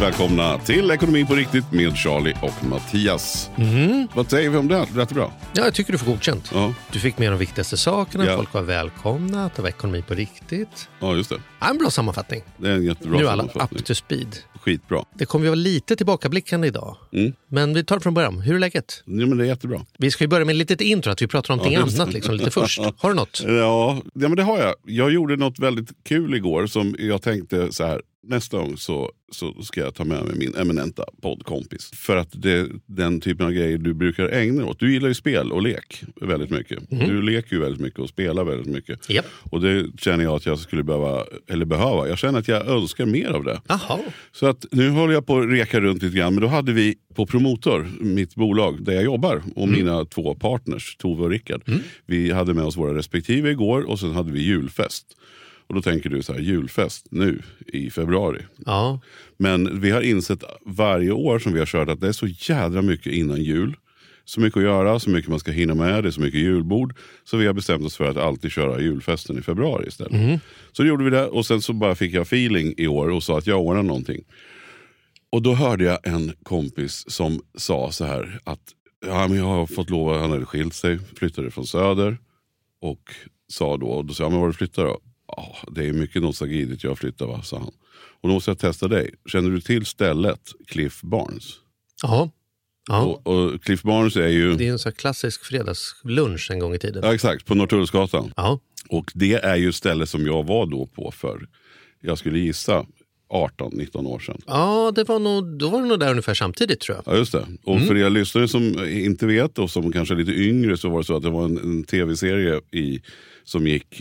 Välkomna till Ekonomi på riktigt med Charlie och Mattias. Vad säger vi om det? Rätt bra? Ja, jag tycker du får godkänt. Ja, Du fick med de viktigaste sakerna, Ja. folk var välkomna, att det var ekonomi på riktigt. ja just det. Ja, en bra sammanfattning. Det är en jättebra nu är alla up to speed. Skitbra. Det kommer ju vara lite tillbakablickande idag. Mm. Men vi tar det från början. Hur är läget? Ja, men det är jättebra. Vi ska ju börja med ett litet intro, att vi pratar om någonting Ja, annat liksom, lite först. Har du något? Ja, ja, men det har jag. Jag gjorde något väldigt kul igår som jag tänkte så här. Nästa gång så, så ska jag ta med mig min eminenta poddkompis. För att det är den typen av grejer du brukar ägna åt. Du gillar ju spel och lek väldigt mycket. Du leker ju väldigt mycket och spelar väldigt mycket. Japp. Och det känner jag att jag skulle behöva, eller behöva. Jag känner att jag önskar mer av det. Jaha. Så att nu håller jag på att reka runt lite grann. Men då hade vi på Promotor, mitt bolag där jag jobbar, och mina två partners, Tove och Rickard. Vi hade med oss våra respektive igår och sen hade vi julfest. Och då tänker du så här, julfest nu i februari. Ja. Men vi har insett varje år som vi har kört att det är så jädra mycket innan jul. Så mycket att göra, så mycket man ska hinna med, det är så mycket julbord. Så vi har bestämt oss för att alltid köra julfesten i februari istället. Så gjorde vi det och sen så bara fick jag feeling i år och sa att jag ordnar någonting. Och då hörde jag en kompis som sa så här att ja, men jag har fått lov, han hade skilt sig, flyttade från Söder. Och sa då, och då sa jag, men var du flyttar då? Ja, det är mycket nostalgi dit jag flyttar va, sa han. Och då måste jag testa dig. Känner du till stället Cliff Barnes? Ja. Och, och Cliff Barnes är ju... Det är en sån klassisk fredagslunch en gång i tiden. Ja, exakt, på Norrtullsgatan. Ja. Och det är ju ett ställe som jag var då på för, jag skulle gissa, 18-19 år sedan. Ja, det var nog, då var det nog där ungefär samtidigt tror jag. Ja, just det. Och Mm. för er lyssnare som inte vet och som kanske är lite yngre så var det så att det var en, en tv-serie i, som gick...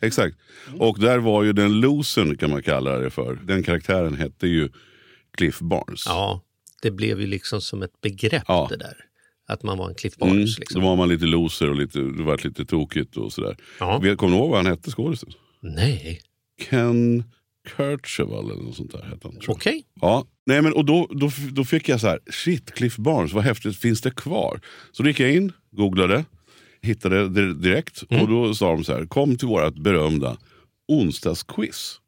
Exakt. Och där var ju den losen kan man kalla det för. Den karaktären hette ju Cliff Barnes. Ja, det blev ju liksom som ett begrepp ja. det där. Att man var en Cliff Barnes. Mm, liksom. Då var man lite loser och lite, det var lite tokigt och sådär. Ja. Kommer du ihåg vad han hette skådisen? Nej. Ken... Kircheval eller något sånt där hette han. okej. Ja, nej men och då, då, då fick jag så här, shit Cliff Barnes, vad häftigt, finns det kvar? Så då gick jag in, googlade, hittade det direkt och då sa de så här, kom till vårt berömda onsdagsquiz.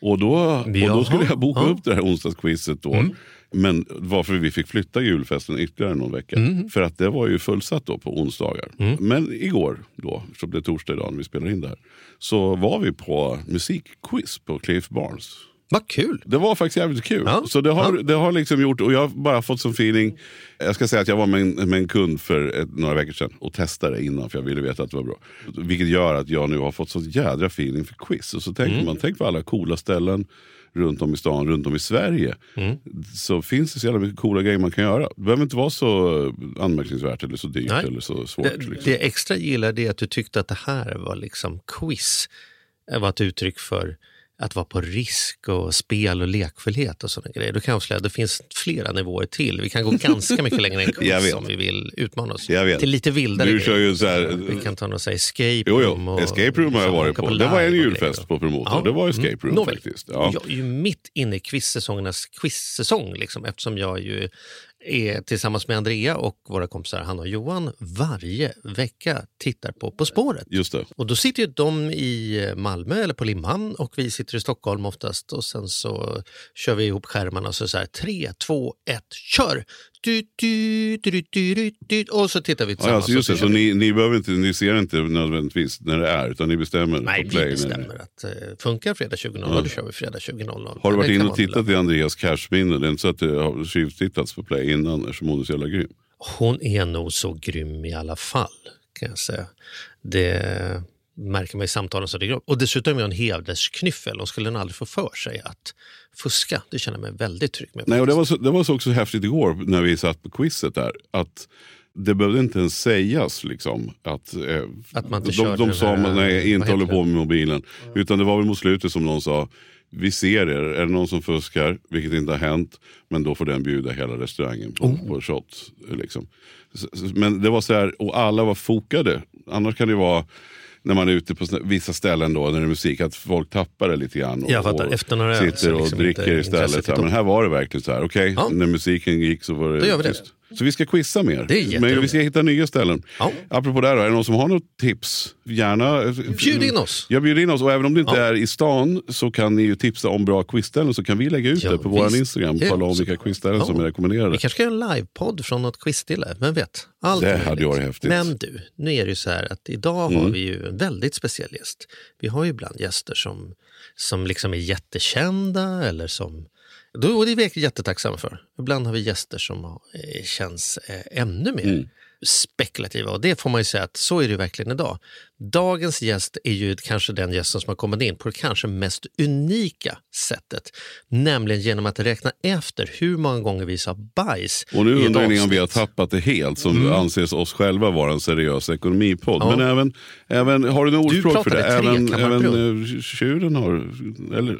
Och då, och då skulle jag boka ja. upp det här onsdagsquizet då. Men varför vi fick flytta julfesten ytterligare någon vecka. För att det var ju fullsatt då på onsdagar. Men igår, då, eftersom det är torsdag idag när vi spelar in det här, så var vi på musikquiz på Cliff Barnes. Vad kul. Det var faktiskt jävligt kul. Ja. Så det har, Ja. det har liksom gjort, och jag har bara fått som feeling. Jag ska säga att jag var med en, med en kund för ett, några veckor sedan och testade innan för jag ville veta att det var bra. Vilket gör att jag nu har fått så jädra feeling för quiz. Och så tänker Mm. man, tänk på alla coola ställen runt om i stan, runt om i Sverige. Mm. Så finns det så jävla mycket coola grejer man kan göra. Det behöver inte vara så anmärkningsvärt eller så dyrt Nej. eller så svårt. Det, liksom. det jag extra gillar är att du tyckte att det här var liksom quiz. Det var ett uttryck för att vara på risk och spel och lekfullhet och sådana grejer. Då kan jag avslöja att det finns flera nivåer till. Vi kan gå ganska mycket längre än vet. om vi vill utmana oss till lite vildare Du kör ju så här, Vi kan ta något så här escape Jo, room. jo. och Escape room har jag varit åka på. Det var en julfest på Promotor. Ja. Det var escape Mm. room Nåväl. faktiskt. Ja. Jag är ju mitt inne i quizsäsongernas quizsäsong liksom, eftersom jag ju är tillsammans med Andrea och våra kompisar Hanna och Johan varje vecka tittar på På spåret. Just det. Och då sitter ju de i Malmö eller på Limhamn och vi sitter i Stockholm oftast och sen så kör vi ihop skärmarna och så så här 3, 2, 1, kör! Och så tittar vi Ja, tillsammans. alltså just det, så ni, ni, behöver inte, ni ser inte nödvändigtvis när det är, utan ni bestämmer Nej, vi det- bestämmer att eh, funkar fredag 20.00 då kör vi fredag 20.00. Har du varit det inne och tittat i Andreas cashminne? Det är inte så att det har tjuvtittats på play innan eftersom hon är så jävla grym. Hon är nog så grym i alla fall, kan jag säga. Det märker man i samtalen som dyker upp. Och dessutom är hon hedersknyffel och skulle hon aldrig få för sig att fuska. Det känner jag mig väldigt trygg med. Nej, och det var, så, det var så också häftigt igår när vi satt på quizet där. Att det behövde inte ens sägas liksom, att, eh, Att man inte de, de sa här- man, nej, inte håller på med mobilen. Utan det var väl mot slutet som någon sa vi ser er, är det någon som fuskar, vilket inte har hänt, men då får den bjuda hela restaurangen på, Oh. på shot. Liksom. Men det var så här, och alla var fokade. Annars kan det vara när man är ute på vissa ställen då, när det är musik, att folk tappar det lite grann. Och, Jag fattar. och Efter några sitter och liksom dricker istället. Så här. är Men här var det verkligen så här, okej, Ja. när musiken gick så var det Då gör vi det. Så vi ska quizza mer. Det är Men vi ska hitta nya ställen. Ja. Apropå det här, är det någon som har något tips? Gärna. Bjud in oss! Jag bjuder in oss och även om det inte Ja. är i stan så kan ni ju tipsa om bra quizställen så kan vi lägga ut Ja, det på vår. Instagram. Ja, Tala om vilka quizställen Ja. som är rekommenderade. Vi kanske ska göra en livepodd från något quizstille, vem vet? Allt Det hade varit häftigt. Men du, nu är det ju så här att idag har Mm. vi ju en väldigt speciell gäst. Vi har ju ibland gäster som, som liksom är jättekända eller som då, och det är vi jättetacksamma för. Ibland har vi gäster som eh, känns eh, ännu mer Mm. spekulativa. Och det får man ju säga att så är det verkligen idag. Dagens gäst är ju kanske den gästen som har kommit in på det kanske mest unika sättet. Nämligen genom att räkna efter hur många gånger vi sa bajs Och nu undrar ni om vi har tappat det helt som anses oss själva vara en seriös ekonomipodd. Ja. Men även, även har du något ordspråk för det? Även, även eh, tjuren har... Eller?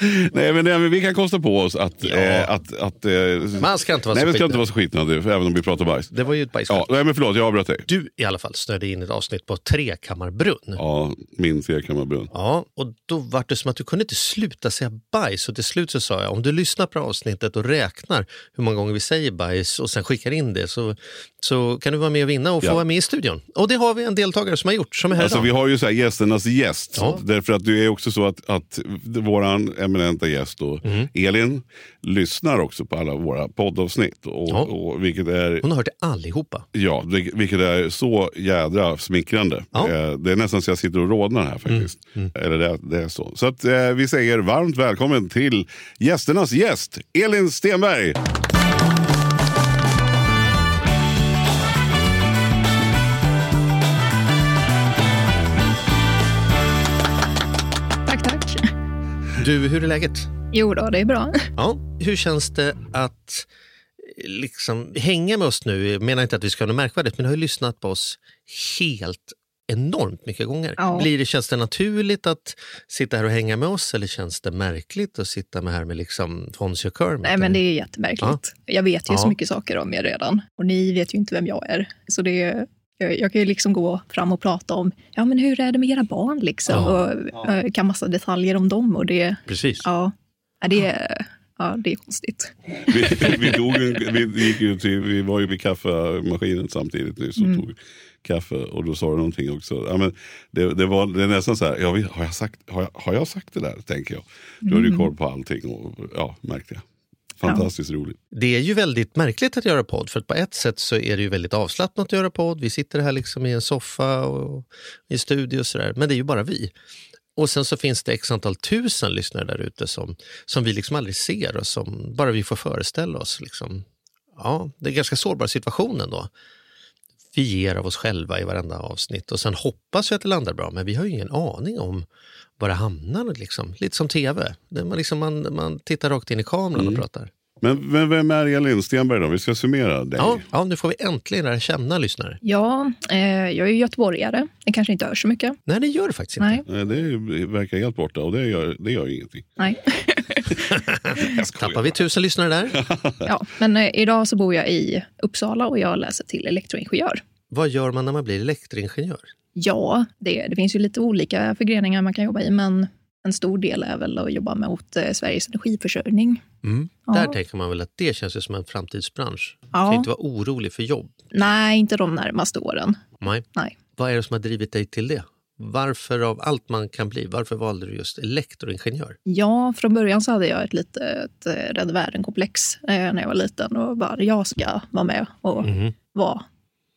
Nej men även vi kan kosta på oss att... Ja. Eh, att, att eh, Man ska inte vara nej, så vi ska skitnödig. inte vara så skitnödiga för även om vi pratar bajs. Det var ju ett bajs. Ja, nej men förlåt, jag avbröt dig. Du i alla fall snöade in ett avsnitt på Trekammarbbrunn. Ja. Ja, min trekammarbbrunn. och då var det som att du kunde inte sluta säga bajs och till slut så sa jag om du lyssnar på avsnittet och räknar hur många gånger vi säger bajs och sen skickar in det så, så kan du vara med och vinna och få Ja. vara med i studion. Och det har vi en deltagare som har gjort, som är här Alltså, idag. vi har ju så här gästernas gäst. Ja. Därför att det är också så att, att våran eminenta gäst då, Mm. Elin lyssnar också på alla våra poddavsnitt. Och, Ja. och, vilket, är, Hon har hört det allihopa. ja, det, vilket är så jädra smickrande. Ja. Mm. Eh, Det är nästan så jag sitter och rodnar här faktiskt. Eller det, det är så. Så att, eh, vi säger varmt välkommen till gästernas gäst, Elin Stenberg. Tack, tack. Du, hur är läget? Jo då, det är bra. Ja, hur känns det att liksom hänga med oss nu? Jag menar inte att vi ska ha något märkvärdigt, men har ju lyssnat på oss helt enormt mycket gånger. Ja. Blir det, känns det naturligt att sitta här och hänga med oss eller känns det märkligt att sitta med här med liksom Fonzie och Kermit? Nej, men det är jättemärkligt. Jag vet ju Ja. så mycket saker om er redan och ni vet ju inte vem jag är. Så det är, jag, jag kan ju liksom gå fram och prata om, ja men hur är det med era barn liksom? Ja. Och eh, kan massa detaljer om dem och det, Precis. ja, ja, det, är, ja, det är konstigt. Vi, vi, tog en, vi, gick ju till, vi var ju vid kaffemaskinen samtidigt nyss och Mm. tog kaffe och då sa du någonting också. Ja, men det, det, var, det är nästan så här, ja, vi- har, jag sagt, har, jag, har jag sagt det där? tänker jag. Du ju Mm. koll på allting och ja, märkte jag. Fantastiskt roligt. Det är ju väldigt märkligt att göra podd, för att på ett sätt så är det ju väldigt avslappnat att göra podd. Vi sitter här liksom i en soffa och i studio och sådär, men det är ju bara vi. Och sen så finns det x antal tusen lyssnare där ute som, som vi liksom aldrig ser och som bara vi får föreställa oss. Liksom. Ja, det är ganska sårbar situation ändå. Vi ger av oss själva i varenda avsnitt och sen hoppas vi att det landar bra, men vi har ju ingen aning om var det hamnar. Liksom. Lite som tv, man, liksom, man, man tittar rakt in i kameran och pratar. Men, men vem är Elin Stenberg då? Vi ska summera dig. Ja, ja, nu får vi äntligen lära känna lyssnare. Ja, eh, jag är ju göteborgare. Det kanske inte hörs så mycket. Nej, det gör det faktiskt inte. Nej, Nej, Det verkar helt borta och det gör, det gör ingenting. nej. Tappar vi tusen lyssnare där? Ja, men eh, idag så bor jag i Uppsala och jag läser till elektroingenjör. Vad gör man när man blir elektroingenjör? Ja, det, det finns ju lite olika förgreningar man kan jobba i, men en stor del är väl att jobba mot eh, Sveriges energiförsörjning. Ja. Där tänker man väl att det känns som en framtidsbransch. Ja. Kan inte vara orolig för jobb. Nej, inte de närmaste åren. Nej. Nej. Vad är det som har drivit dig till det? Varför av allt man kan bli, varför valde du just elektroingenjör? Ja, från början så hade jag ett litet eh, Rädda Världen-komplex eh, när jag var liten och bara, jag ska vara med och vara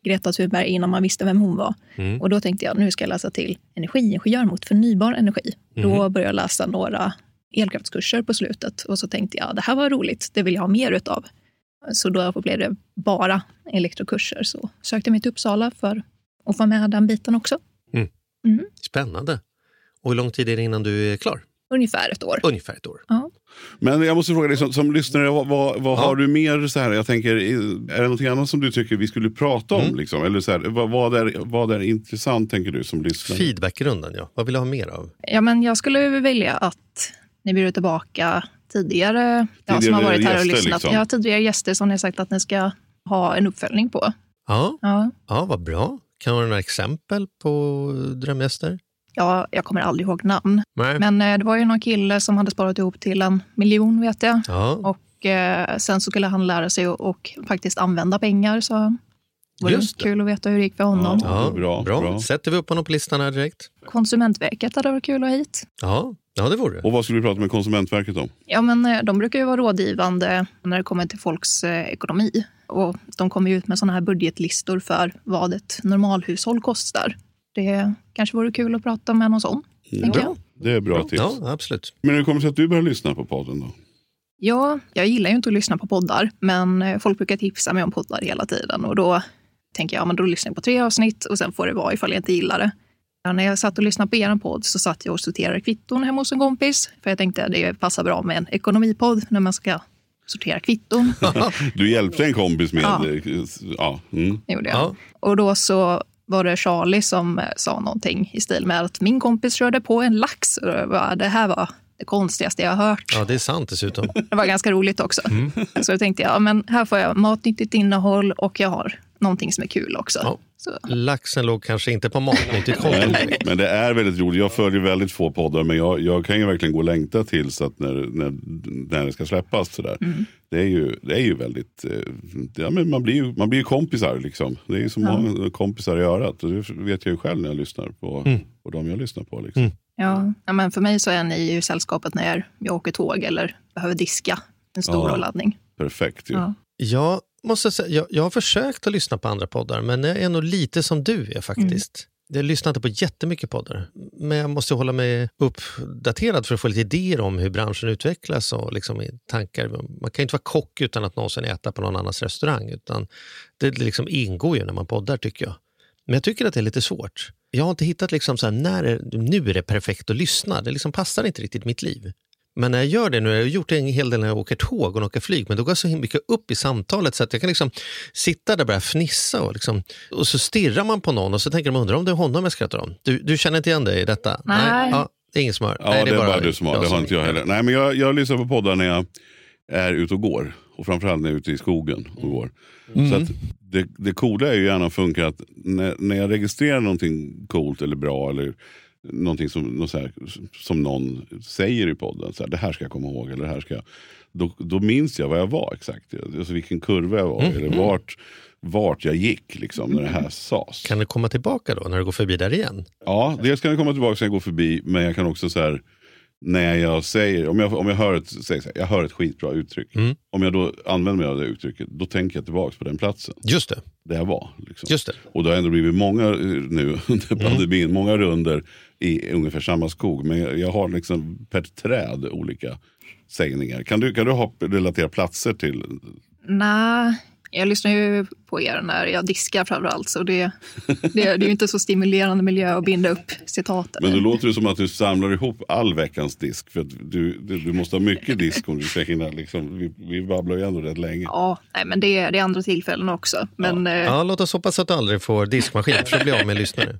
Greta Thunberg innan man visste vem hon var. Och då tänkte jag, nu ska jag läsa till energiingenjör mot förnybar energi. Då började jag läsa några elkraftskurser på slutet och så tänkte jag, det här var roligt, det vill jag ha mer utav. Så då blev det bara elektrokurser. Så sökte jag mig till Uppsala för att få med den biten också. Spännande. Och hur lång tid är det innan du är klar? Ungefär ett år. Ungefär ett år. Ja. Men jag måste fråga dig som, som lyssnare, vad, vad, vad Ja. har du mer så här? Jag tänker, är det något annat som du tycker vi skulle prata om? Mm. Liksom? Eller så här, vad, vad, är, vad är intressant tänker du som lyssnare? Feedbackrundan, ja. Vad vill du ha mer av? Ja, men jag skulle vilja att ni bjuder tillbaka tidigare, ja, som Tidigare har varit här och lyssnat. liksom. Ja, tidigare gäster som ni har sagt att ni ska ha en uppföljning på. Ja, Ja. ja vad bra. Kan du ha några exempel på drömgäster? Ja, jag kommer aldrig ihåg namn. Nej. Men eh, det var ju någon kille som hade sparat ihop till en miljon, vet jag. Ja, Och eh, sen så skulle han lära sig att och faktiskt använda pengar, sa han. Det vore Just det. kul att veta hur det gick för honom. ja bra, bra. Sätter vi upp honom på listan här direkt? Konsumentverket hade varit kul att ha hit. Ja, ja det vore det. Och vad skulle du prata med Konsumentverket om? Ja, men eh, de brukar ju vara rådgivande när det kommer till folks eh, ekonomi. Och de kommer ju ut med såna här budgetlistor för vad ett normalhushåll kostar. Det kanske vore kul att prata med någon sån, jag. Det är bra tips. Ja, absolut. Men hur kommer det sig att du börjar lyssna på podden då? Ja, jag gillar ju inte att lyssna på poddar, men eh, folk brukar tipsa mig om poddar hela tiden. Och då tänker jag, ja, men då lyssnar jag på tre avsnitt och sen får det vara ifall jag inte gillar det. Ja, när jag satt och lyssnade på er podd så satt jag och sorterade kvitton hemma hos en kompis. För jag tänkte att det passar bra med en ekonomipodd när man ska sortera kvitton. Du hjälpte en kompis med... Ja. Ja. Ja, mm. gjorde jag. Ja. Och då så var det Charlie som eh, sa någonting i stil med att min kompis körde på en lax. Det, här var det konstigaste jag har hört. ja, det är sant dessutom. Det var ganska roligt också. Så då tänkte jag, ja, men här får jag matnyttigt innehåll och jag har någonting som är kul också. Ja. Så, Laxen låg kanske inte på matnyttigt konto. Men, men det är väldigt roligt. Jag följer väldigt få poddar men jag, jag kan ju verkligen gå och längta tills att när, när, när det ska släppas. Sådär. Det, är ju, det är ju väldigt... eh, Ja, men man, blir ju, man blir ju kompisar. Liksom. Det är ju som ha kompisar i örat. Och det vet jag ju själv när jag lyssnar på, på de jag lyssnar på. Liksom. ja. ja, men för mig så är ni ju sällskapet när jag åker tåg eller behöver diska en stor Ja. laddning. Perfekt ju. Ja. Jag, måste säga, jag, jag har försökt att lyssna på andra poddar, men jag är nog lite som du är faktiskt. Jag lyssnar inte på jättemycket poddar, men jag måste hålla mig uppdaterad för att få lite idéer om hur branschen utvecklas och liksom tankar. Man kan ju inte vara kock utan att någonsin äta på någon annans restaurang, utan det liksom ingår ju när man poddar tycker jag. Men jag tycker att det är lite svårt. Jag har inte hittat liksom så här, när är, nu är det perfekt att lyssna. Det liksom passar inte riktigt mitt liv. Men när jag gör det nu, jag har gjort det en hel del när jag åker tåg och åker flyg, men då går jag så mycket upp i samtalet så att jag kan liksom sitta där och börja fnissa och, liksom, och så stirrar man på någon och så tänker de, undrar om det är honom jag skrattar om. Du, du känner inte igen dig i detta? Nej. Ja, det är ingen som hör. Ja, Nej, det är bara, du som har. Det har inte jag heller. Nej, men jag, jag lyssnar på poddar när jag är ute och går. Och framförallt när jag är ute i skogen och går. Så att det, det coola är ju gärna funkar att när, när jag registrerar någonting coolt eller bra eller någonting som, något här, som någon säger i podden. Så här, det här ska jag komma ihåg. Eller det här ska jag, då, då minns jag var jag var exakt. Alltså vilken kurva jag var. Eller vart, vart jag gick liksom, när det här sades. Kan det komma tillbaka då när du går förbi där igen? Ja, dels kan jag komma tillbaka när jag går förbi, men jag kan också så här, när jag säger, om jag, om jag hör ett, säg så här, jag hör ett skitbra uttryck. Mm. Om jag då använder mig av det uttrycket, då tänker jag tillbaka på den platsen Just det. där jag var. Liksom. Just det. Och det har ändå blivit många eh, nu under pandemin, många runder i ungefär samma skog. Men jag, har liksom per träd olika sägningar. Kan du, kan du ha, relatera platser till? Nej, jag lyssnar ju på er när jag diskar framför allt. Så det, det, det är ju inte så stimulerande miljö att binda upp citaten. Men då låter det som att du samlar ihop all veckans disk. För att du, du, du måste ha mycket disk om du ska hinna. Liksom, vi, vi babblar ju ändå rätt länge. Ja, nej, men det, är- det är andra tillfällen också. Men eh, Ja, låt oss hoppas att du aldrig får diskmaskin för att bli av med lyssnare.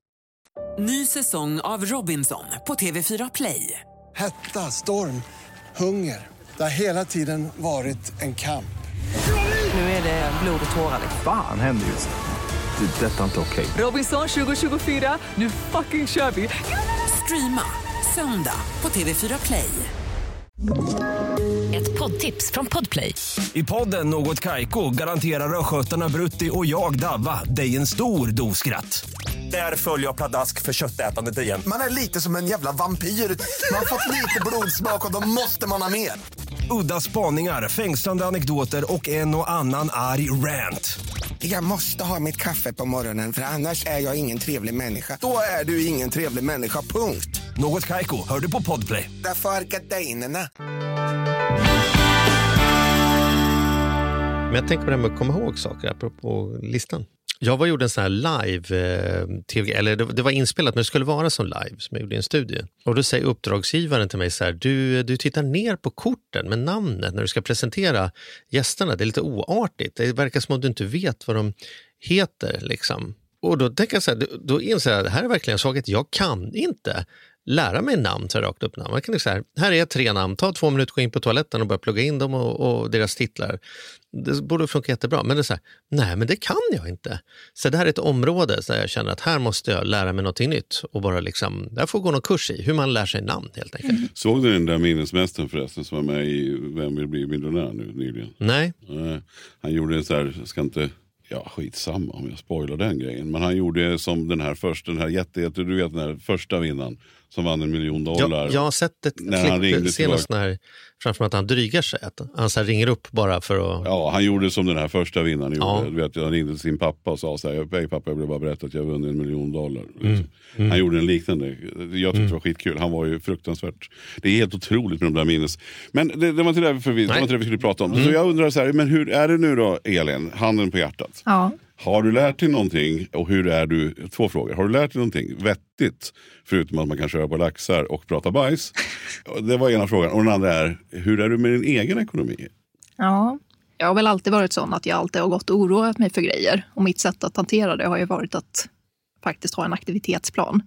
Ny säsong av Robinson på TV4 Play. Hetta, storm, hunger. Det har hela tiden varit en kamp. Nu är det blod och tårar. Fan händer just nu. Det. är Detta är inte okej. Robinson 2024, nu fucking kör vi! Streama söndag på TV4 Play. Ett poddtips från Podplay. I podden Något Kaiko garanterar östgötarna Brutti och jag, Davva, dig en stor dos skratt. Där följer jag pladask för köttätandet igen. Man är lite som en jävla vampyr. Man har fått lite blodsmak och då måste man ha mer. Udda spaningar, fängslande anekdoter och en och annan arg rant. Jag måste ha mitt kaffe på morgonen för annars är jag ingen trevlig människa. Då är du ingen trevlig människa, punkt. Något Kaiko, hör du på Podplay. Därför är gardinerna. Men jag tänker på det här med att komma ihåg saker, apropå listan. Jag var gjorde en sån här live, eh, eller det, det var inspelat men det skulle vara som live som jag gjorde i en studie. Och då säger uppdragsgivaren till mig så här, du, du tittar ner på korten med namnet när du ska presentera gästerna. Det är lite oartigt, det verkar som om du inte vet vad de heter. Liksom. Och då tänker jag så här, då inser jag att det här är verkligen en svaghet. Jag kan inte lära mig namn så här rakt upp namn. Man kan så här, här är tre namn, ta två minuter, gå in på toaletten och börja plugga in dem och, och deras titlar. Det borde funka jättebra. Men det är så här, nej men det kan jag inte. Så det här är ett område där jag känner att här måste jag lära mig någonting nytt. Och bara liksom, jag får gå någon kurs i hur man lär sig namn helt enkelt. Såg du den där minnesmästaren förresten som var med i Vem vill bli miljonär nu nyligen? Nej, Han gjorde en så här, ska inte, ja skitsamma om jag spoilar den grejen. Men han gjorde som den här första, den här jätte, jätte du vet den här första vinnaren som vann en miljon dollar. jag, jag har sett ett När han klipp ringde senast tillbaka. när framför att han drygar sig. Att han så här ringer upp bara för att... Ja, han gjorde som den här första vinnaren gjorde. Ja. Du vet, han ringde till sin pappa och sa så här, hej pappa jag vill bara berätta att jag vunnit en miljon dollar. Mm. Liksom. Han gjorde en liknande. Jag tyckte det var skitkul. Han var ju fruktansvärt. Det är helt otroligt med de där minnes. Men det, det var inte det, för vi, det, var inte det vi skulle prata om. Mm. Så jag undrar så här, men hur är det nu då Elin, handen på hjärtat? Ja. Har du lärt dig någonting och hur är du, två frågor. Har du lärt dig någonting vettigt förutom att man kan köra på laxar och prata bajs? Det var ena frågan. Och den andra är, hur är du med din egen ekonomi? Ja, jag har väl alltid varit sån att jag alltid har gått och oroat mig för grejer. Och mitt sätt att hantera det har ju varit att faktiskt ha en aktivitetsplan.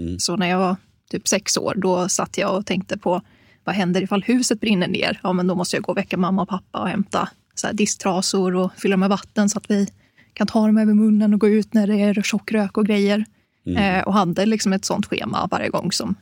Mm. Så när jag var typ sex år, då satt jag och tänkte på vad händer ifall huset brinner ner? Ja, men då måste jag gå och väcka mamma och pappa och hämta så här disktrasor och fylla med vatten så att vi kan ta dem över munnen och gå ut när det är tjock rök och grejer. Eh, och hade liksom ett sånt schema varje gång som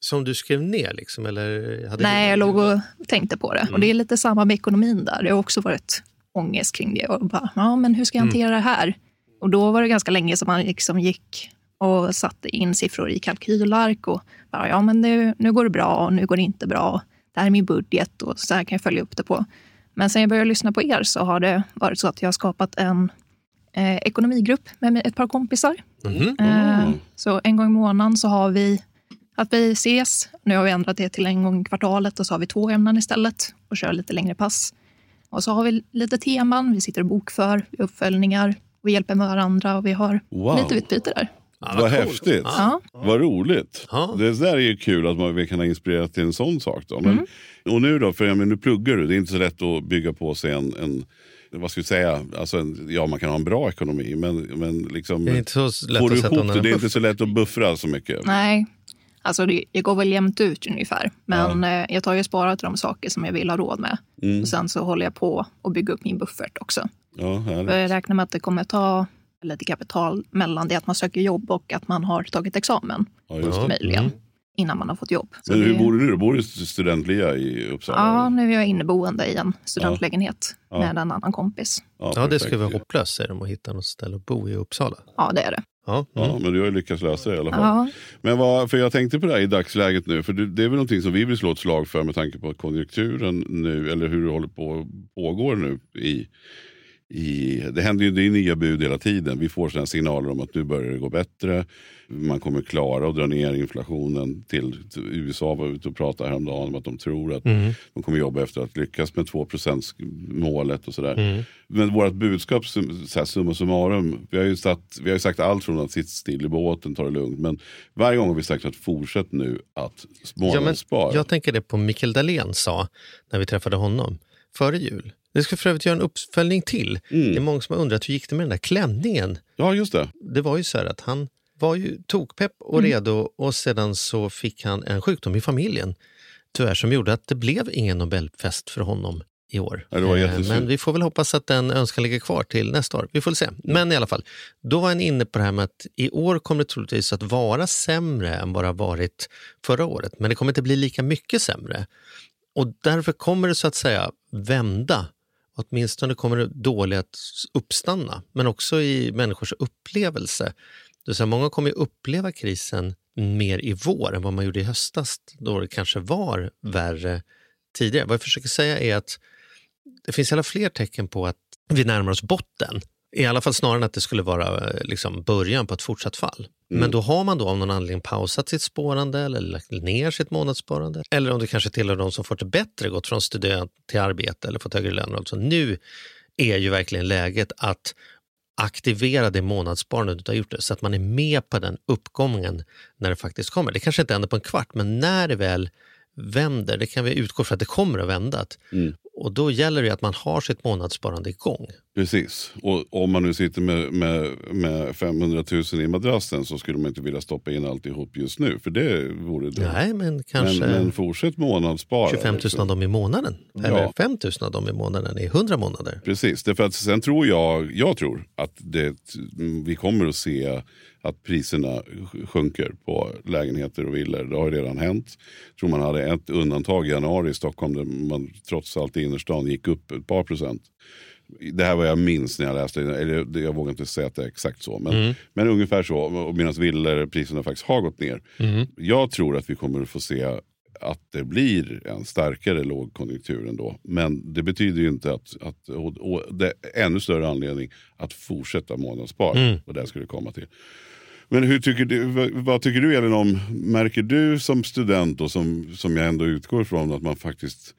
Som du skrev ner liksom? Eller hade Nej, jag låg och tänkte på det. Mm. Och det är lite samma med ekonomin där. Det har också varit ångest kring det. Och bara, ja, men hur ska jag Mm. hantera det här? Och då var det ganska länge som man liksom gick och satte in siffror i kalkylark och bara, ja men nu, nu går det bra och nu går det inte bra. Det här är min budget och så här kan jag följa upp det på. Men sen jag började lyssna på er så har det varit så att jag har skapat en eh, ekonomigrupp med ett par kompisar. Mhm. Eh, så en gång i månaden så har vi att vi ses. Nu har vi ändrat det till en gång i kvartalet och så har vi två ämnen istället och kör lite längre pass. Och så har vi lite teman, vi sitter och bokför, vi uppföljningar, vi hjälper med varandra och vi har Wow. lite utbyte där. Ja, Vad coolt. häftigt. Ja. Vad roligt. Ja. Det där är ju kul att man kan ha inspirerat till en sån sak. Då. Men, Mm. Och nu då, för jag menar, nu pluggar du. Det är inte så lätt att bygga på sig en, en vad ska vi säga, alltså en, ja man kan ha en bra ekonomi men, men liksom, Det är inte så lätt får du ihop det, det är inte så lätt att buffra så mycket. Nej, alltså det, det går väl jämnt ut ungefär. Men eh, jag tar ju sparat till de saker som jag vill ha råd med. Mm. Och sen så håller jag på att bygga upp min buffert också. Ja, jag räknar med att det kommer ta lite kapital mellan det att man söker jobb och att man har tagit examen. Ja, just det. Innan man har fått jobb. Så Men hur det- bor du nu då? Bor du i studentlia i Uppsala? Ja, nu är jag inneboende i en studentlägenhet Ja. med en annan kompis. Ja, det perfekt. skulle vara hopplöst säger de att hitta något ställe att bo i Uppsala. Ja, det är det. Ja, Ja, mm. men du har ju lyckats lösa det i alla fall. Ja, Men vad, för jag tänkte på det här i dagsläget nu, för det, det är väl någonting som vi vill slå ett slag för med tanke på konjunkturen nu, eller hur det håller på pågår nu i, i, det händer ju det är nya bud hela tiden. Vi får sådana signaler om att nu börjar det gå bättre. Man kommer klara att dra ner inflationen till, till USA var ute och pratade häromdagen om att de tror att Mm. de kommer jobba efter att lyckas med 2% målet och sådär. Mm. Men vårt budskap, så här, summa summarum, vi har, ju satt, vi har ju sagt allt från att sitta still i båten, ta det lugnt. Men varje gång har vi sagt att fortsätt nu att Ja, men månadsspara. jag tänker det på Mikael Dahlén sa när vi träffade honom före jul. Det ska för övrigt göra en uppföljning till. Det är många som har undrat hur gick det med den där klänningen? Ja, just det. Det var ju så här att han var ju tokpepp och redo och sedan så fick han en sjukdom i familjen. Tyvärr som gjorde att det blev ingen Nobelfest för honom i år. Ja, Eh. Men vi får väl hoppas att den önskan ligger kvar till nästa år. Vi får väl se. Men i alla fall, då var han inne på det här med att i år kommer det troligtvis att vara sämre än vad det har varit förra året. Men det kommer inte bli lika mycket sämre. Och därför kommer det så att säga vända. Åtminstone kommer det dåliga att uppstanna, men också i människors upplevelse. Det vill säga, många kommer ju uppleva krisen mer i vår än vad man gjorde i höstas, då det kanske var värre tidigare. Vad jag försöker säga är att det finns alla fler tecken på att vi närmar oss botten. I alla fall snarare än att det skulle vara eh, liksom, början på ett fortsatt fall. Men då har man då av någon anledning pausat sitt sparande eller lagt ner sitt månadssparande. Eller om du kanske tillhör de som fått det bättre, gått från student till arbete eller fått högre lön. Alltså nu är ju verkligen läget att aktivera det månadssparandet du har gjort det, så att man är med på den uppgången när det faktiskt kommer. Det kanske inte händer på en kvart, men när det väl vänder, det kan vi utgå från att det kommer att vända. Att- Och då gäller det att man har sitt månadssparande igång. Precis. Och om man nu sitter med, med, med 500 000 i madrassen så skulle man inte vilja stoppa in alltihop just nu. För det vore dumt. Nej, men kanske men, men fortsätt månadsspara. 25 000 liksom. av dem i månaden. Eller Ja. 5 000 av dem i månaden i 100 månader. Precis, därför att sen tror jag, jag tror att det, vi kommer att se att priserna sj- sjunker på lägenheter och villor. Det har ju redan hänt. Jag tror man hade ett undantag i januari i Stockholm där man trots allt i innerstan gick upp ett par procent. Det här var jag minns när jag läste det, eller jag vågar inte säga att det är exakt så. Men, Mm. men ungefär så, medan villor, priserna faktiskt har gått ner. Mm. Jag tror att vi kommer att få se att det blir en starkare lågkonjunktur ändå. Men det betyder ju inte att, att och, och det är ännu större anledning att fortsätta månadsspara. Mm. Och det skulle komma till. Men hur tycker du, vad, tycker du Elin om, märker du som student och som, som jag ändå utgår från att man faktiskt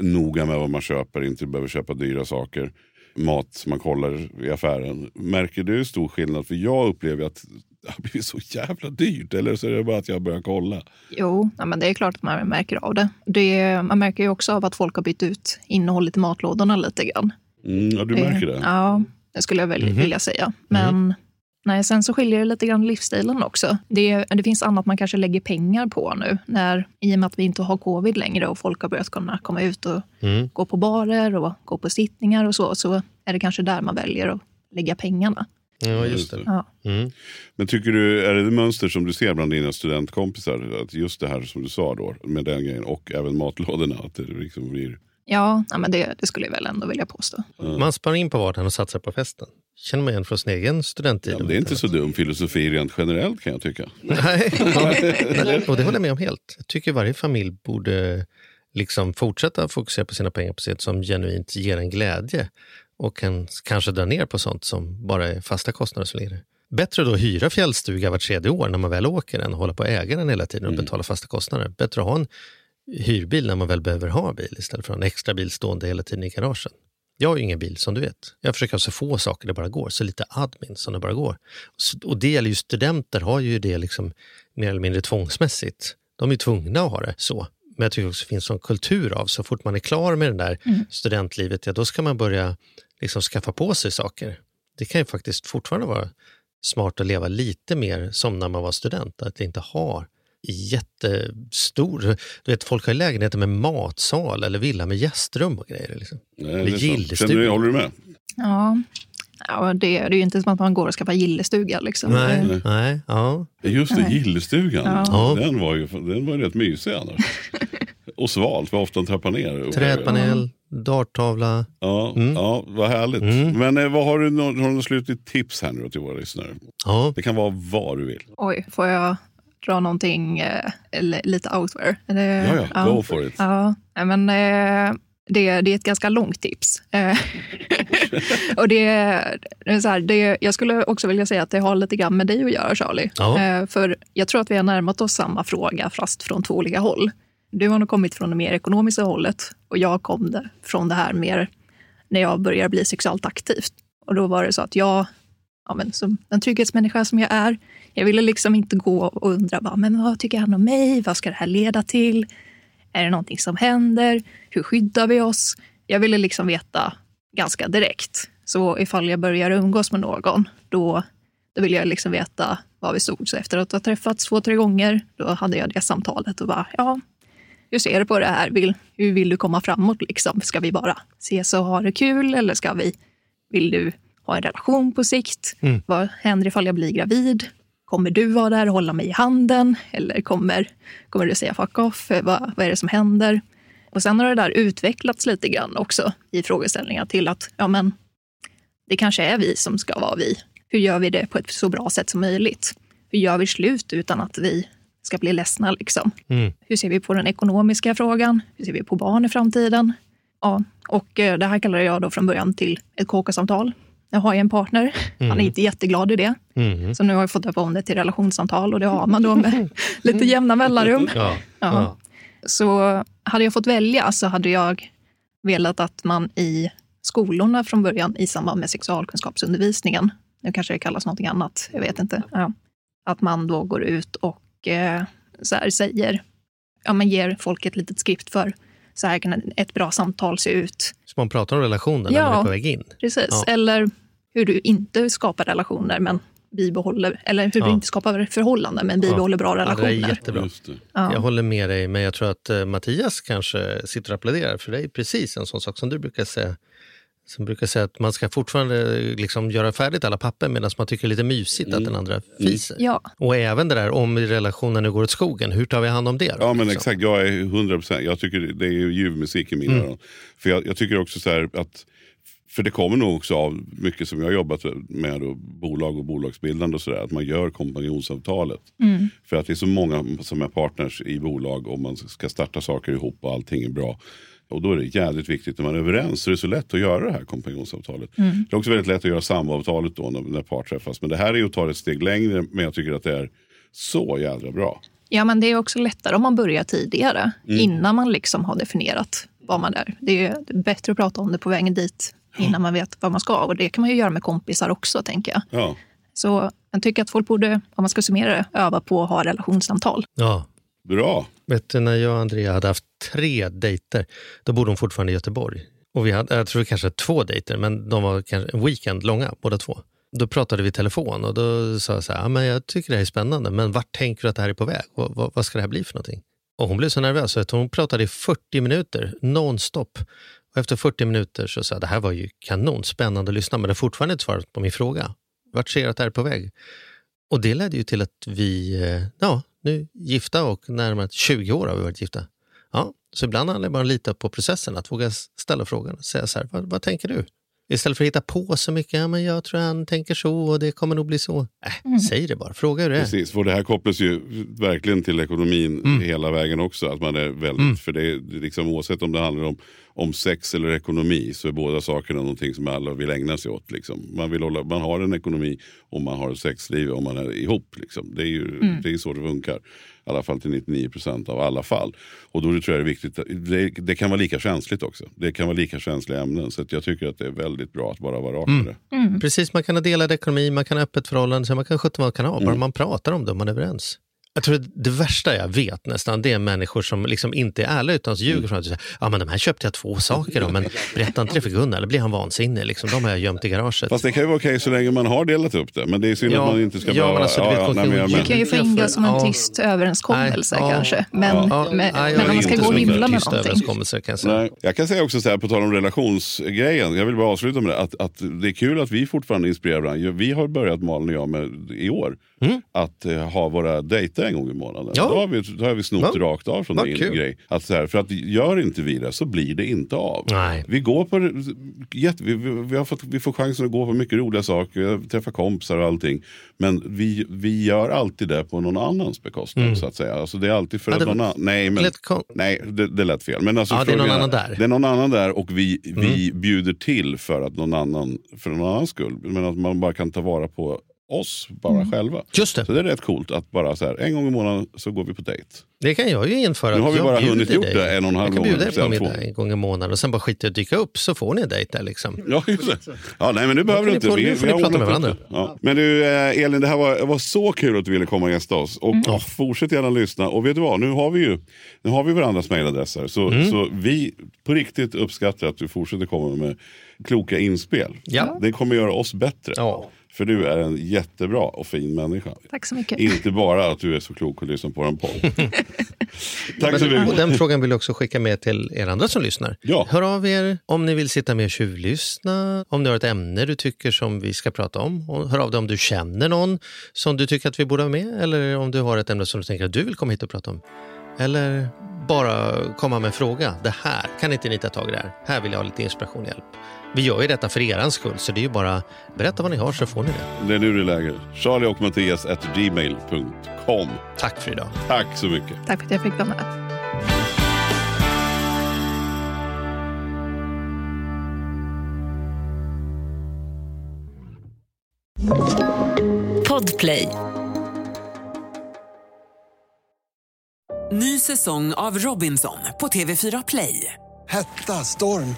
noga med vad man köper, inte behöver köpa dyra saker, mat man kollar i affären. Märker du stor skillnad? För jag upplever att det har blivit så jävla dyrt. Eller så är det bara att jag börjar kolla. Jo, ja, men det är klart att man märker av det. det. Man märker ju också av att folk har bytt ut innehållet i matlådorna lite grann. Mm, ja, du märker det. Ja, det skulle jag väl Mhm. vilja säga. Men nej, sen så skiljer det lite grann livsstilen också. Det, det finns annat man kanske lägger pengar på nu. När, I och med att vi inte har covid längre och folk har börjat kunna komma ut och Mm. gå på barer och gå på sittningar och så, så är det kanske där man väljer att lägga pengarna. Ja, just det. Ja. Mm. Men tycker du, är det ett mönster som du ser bland dina studentkompisar? Att just det här som du sa då, med den grejen och även matlådorna. Att det liksom blir... Ja, ja men det, det skulle jag väl ändå vilja påstå. Man sparar in på vardagen och satsar på festen. Känner man igen från sin egen studenttid. Ja, det är inte så dum filosofi rent generellt kan jag tycka. Nej, ja, och det håller jag med om helt. Jag tycker varje familj borde liksom fortsätta fokusera på sina pengar på sätt som genuint ger en glädje och kan kanske dra ner på sånt som bara är fasta kostnader som ligger. Bättre då att hyra fjällstuga vart tredje år när man väl åker än att hålla på och äga den hela tiden och betala fasta kostnader. Bättre att ha en hyrbil när man väl behöver ha bil istället för en extra bil stående hela tiden i garagen. Jag har ju ingen bil som du vet. Jag försöker ha så få saker det bara går, så lite admin som det bara går. Och det gäller ju studenter, har ju det liksom mer eller mindre tvångsmässigt. De är tvungna att ha det så. Men jag tycker också det finns en kultur av så fort man är klar med det där Mm. studentlivet, ja då ska man börja liksom skaffa på sig saker. Det kan ju faktiskt fortfarande vara smart att leva lite mer som när man var student, att inte ha jättestor... Du vet, folk har ju lägenheter med matsal eller villa med gästrum och grejer. Liksom. Nej, är sant. gillestuga. Du, håller du med? Ja, ja det, det är ju inte som att man går och skaffar gillestuga. Liksom. Nej, Det- nej, ja. Just det, Nej. gillestugan. Ja. Den, var ju, den var ju rätt mysig annars. och sval, för ofta trappa ner. Trädpanel, darttavla. Ja, Mm. ja, vad härligt. Mm. Men eh, vad har du nå- har du något slutligt tips här nu till våra lyssnare? Ja. Det kan vara vad du vill. Oj, får jag dra någonting eh, li- lite outwear? Det- Ja, ja, go for it. Ja, men, eh, Det, det är ett ganska långt tips. Eh, och det, det är så här, det, jag skulle också vilja säga att det har lite grann med dig att göra, Charlie. Ja. Eh, För jag tror att vi har närmat oss samma fråga, fast från två olika håll. Du har nog kommit från det mer ekonomiska hållet och jag kom det från det här mer när jag började bli sexuellt aktivt. Och då var det så att jag, ja, men som en trygghetsmänniska som jag är, jag ville liksom inte gå och undra bara, men vad tycker han om mig? Vad ska det här leda till? Är det någonting som händer? Hur skyddar vi oss? Jag ville liksom veta ganska direkt. Så ifall jag börjar umgås med någon, då, då vill jag liksom veta var vi stod. Så efter att ha träffats två, tre gånger, då hade jag det samtalet och bara, ja, hur ser du på det här? Vill, hur vill du komma framåt? Liksom? Ska vi bara ses och ha det kul eller ska vi, vill du ha en relation på sikt? Mm. Vad händer ifall jag blir gravid? Kommer du vara där och hålla mig i handen? Eller kommer, kommer du säga fuck off? Vad, vad är det som händer? Och sen har det där utvecklats lite grann också i frågeställningar till att ja, men, det kanske är vi som ska vara vi. Hur gör vi det på ett så bra sätt som möjligt? Hur gör vi slut utan att vi ska bli ledsna? Liksom? Mm. Hur ser vi på den ekonomiska frågan? Hur ser vi på barn i framtiden? Ja, och eh, det här kallar jag då från början till ett KK-samtal. Jag har ju en partner. Han är inte jätteglad i det. Mm. Så nu har jag fått döpa om det till relationssamtal och det har man då med lite jämna mellanrum. Ja. Ja. Så hade jag fått välja så hade jag velat att man i skolorna från början i samband med sexualkunskapsundervisningen, nu kanske det kallas någonting annat, jag vet inte, ja, att man då går ut och eh, så här säger, ja, man ger folk ett litet skript för så här kan ett bra samtal se ut. Så man pratar om relationen när Ja. man är på väg in. Precis. Ja. Eller hur du inte skapar relationer men bibehåller, eller hur du Ja. inte skapar förhållanden men bibehåller bra Ja, det relationer. är jättebra. Det. Ja. Jag håller med dig, men jag tror att eh, Mattias kanske sitter och applåderar för det är precis en sån sak som du brukar säga. Som brukar säga att man ska fortfarande liksom göra färdigt alla papper medan man tycker det är lite mysigt att den andra fiser. Ja, Och även det där om relationen nu går åt skogen, hur tar vi hand om det? då, Ja men liksom? exakt, jag är 100 procent. Jag tycker det är ju ljuv musik i mina Mm. öron. För jag, jag tycker också så här att, för det kommer nog också av mycket som jag har jobbat med, då, bolag och bolagsbildande och sådär, att man gör kompanjonsavtalet. För att det är så många som är partners i bolag och man ska starta saker ihop och allting är bra. Och då är det jävligt viktigt när man är överens, så det är så lätt att göra det här kompanjonsavtalet. Det är också väldigt lätt att göra samavtalet då när, när par träffas. Men det här är ju att ta ett steg längre, men jag tycker att det är så jävla bra. Ja, men det är också lättare om man börjar tidigare, Mm. innan man liksom har definierat vad man är. Det är bättre att prata om det på vägen dit innan man vet vad man ska. Och det kan man ju göra med kompisar också, tänker jag. Ja. Så jag tycker att folk borde, om man ska summera det, öva på att ha relationssamtal. Ja. Bra. Vet du, när jag och Andrea hade haft tre dejter, då bodde hon fortfarande i Göteborg. Och vi hade, jag tror kanske två dejter, men de var kanske en weekend långa, båda två. Då pratade vi i telefon och då sa jag så här, ja, men jag tycker det här är spännande, men vart tänker du att det här är på väg? Vad, vad, vad ska det här bli för någonting? Och hon blev så nervös att hon pratade i 40 minuter, nonstop. Och efter 40 minuter så sa jag, det här var ju kanon, spännande att lyssna, men det har fortfarande inte svarat på min fråga. Vart ser jag att det här är på väg? Och det ledde ju till att vi, eh, ja, nu gifta och närmare 20 år har vi varit gifta. Ja, så ibland handlar det bara om att lita på processen, att våga ställa frågan och säga så här, vad, vad tänker du? Istället för att hitta på så mycket, ja men jag tror han tänker så och det kommer nog bli så. Äh, Säg det bara, fråga hur det är. Precis, för det här kopplas ju verkligen till ekonomin Mm. hela vägen också. Att man är väldigt, För det är liksom, oavsett om det handlar om, om sex eller ekonomi så är båda sakerna någonting som alla vill ägna sig åt. Liksom. Man, vill hålla, man har en ekonomi om man har ett sexliv om man är ihop. Liksom. Det är ju det är så det funkar. I alla fall till 99% av alla fall. Och då tror jag det är viktigt, att- det, det kan vara lika känsligt också. Det kan vara lika känsliga ämnen. Så att jag tycker att det är väldigt bra att bara vara rak med det. Precis, man kan ha delad ekonomi, man kan ha öppet förhållande, så man kan sköta vad man kan ha, bara man pratar om det och man är överens. Jag tror att det värsta jag vet nästan, det är människor som liksom inte är ärliga utan ljuger. Från att säga, ja men de här köpte jag två saker om, men berätta inte det för Gunnar, eller blir han vansinnig? Liksom, de har jag gömt i garaget. Fast det kan ju vara okej så länge man har delat upp det. Men det är synd Ja, att man inte ska ja, behöva... men alltså, du vet, folk nej, men jag kan- Det ju få ingå som en Ja. tyst överenskommelse Nej, ja, kanske. Men, Ja, men, nej, men om man ska gå och för med någonting. kan jag säga. Nej. Jag kan säga också så här, på tal om relationsgrejen, jag vill bara avsluta med det, att, att det är kul att vi fortfarande inspirerar varandra. Vi har börjat, Malin och jag, med, i år, Mm. att eh, ha våra dejter en gång i månaden. Ja. Då, har vi, då har vi snott Ja. rakt av från Vad din kul. grej. Att så här, för att gör inte vi det så blir det inte av. Nej. Vi, går på, jätte, vi, vi, vi, har fått, vi får chansen att gå på mycket roliga saker, träffa kompisar och allting. Men vi, vi gör alltid det på någon annans bekostnad så att säga. Alltså det är alltid för Mm. Ja, det någon annan... Nej, men, nej det, det lät fel. Men alltså, Ja, det är någon annan där. Det är någon annan där och vi, vi Mm. bjuder till för att någon annan, för någon annans skull. Men att man bara kan ta vara på oss bara själva. Mm. Just det. Så det är rätt coolt att bara så här, en gång i månaden så går vi på dejt. Det kan jag ju införa. Nu har vi Jag bara hunnit gjort det en och en halv Jag kan gång, bjuda dig på middag en gång i månaden och sen bara skita i att dyka upp så får ni en dejt där liksom. Ja, just det. Ja, nej, men nu behöver du ni inte. få- nu får ni har prata med varandra. Ja. Men du eh, Elin, det här var, var så kul att du ville komma och gästa oss. Och Mm. fortsätt gärna lyssna. Och vet du vad, nu har vi ju nu har vi varandras mejladresser. Så, Mm. så vi på riktigt uppskattar att du fortsätter komma med kloka inspel. Ja. Det kommer göra oss bättre. Ja. För du är en jättebra och fin människa. Tack så mycket. Inte bara att du är så klok och lyssnar på en podd. Tack så Och mycket. den frågan vill jag också skicka med till er andra som lyssnar. Ja. Hör av er om ni vill sitta med och tjuvlyssna, om ni har ett ämne du tycker som vi ska prata om. Och hör av dig om du känner någon som du tycker att vi borde ha med eller om du har ett ämne som du tänker att du vill komma hit och prata om. Eller bara komma med en fråga. Det här, kan inte ni ta tag i det här? Här vill jag ha lite inspiration och hjälp. Vi gör ju detta för er skull, så det är ju bara berätta vad ni har så får ni det. Det är nu det är läge. Charlie och Mattias at gmail.com. Tack för idag. Tack så mycket. Tack för att jag fick vara med. Podplay. Ny säsong av Robinson på TV4 Play. Hetta, storm,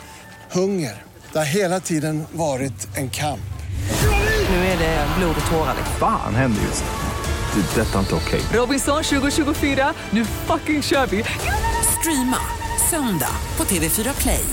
hunger. Det har hela tiden varit en kamp. Nu är det blod och tårar. Fan händer just nu. Det. är Detta är inte okej. Robinson 2024, nu fucking kör vi! Streama söndag på TV4 Play.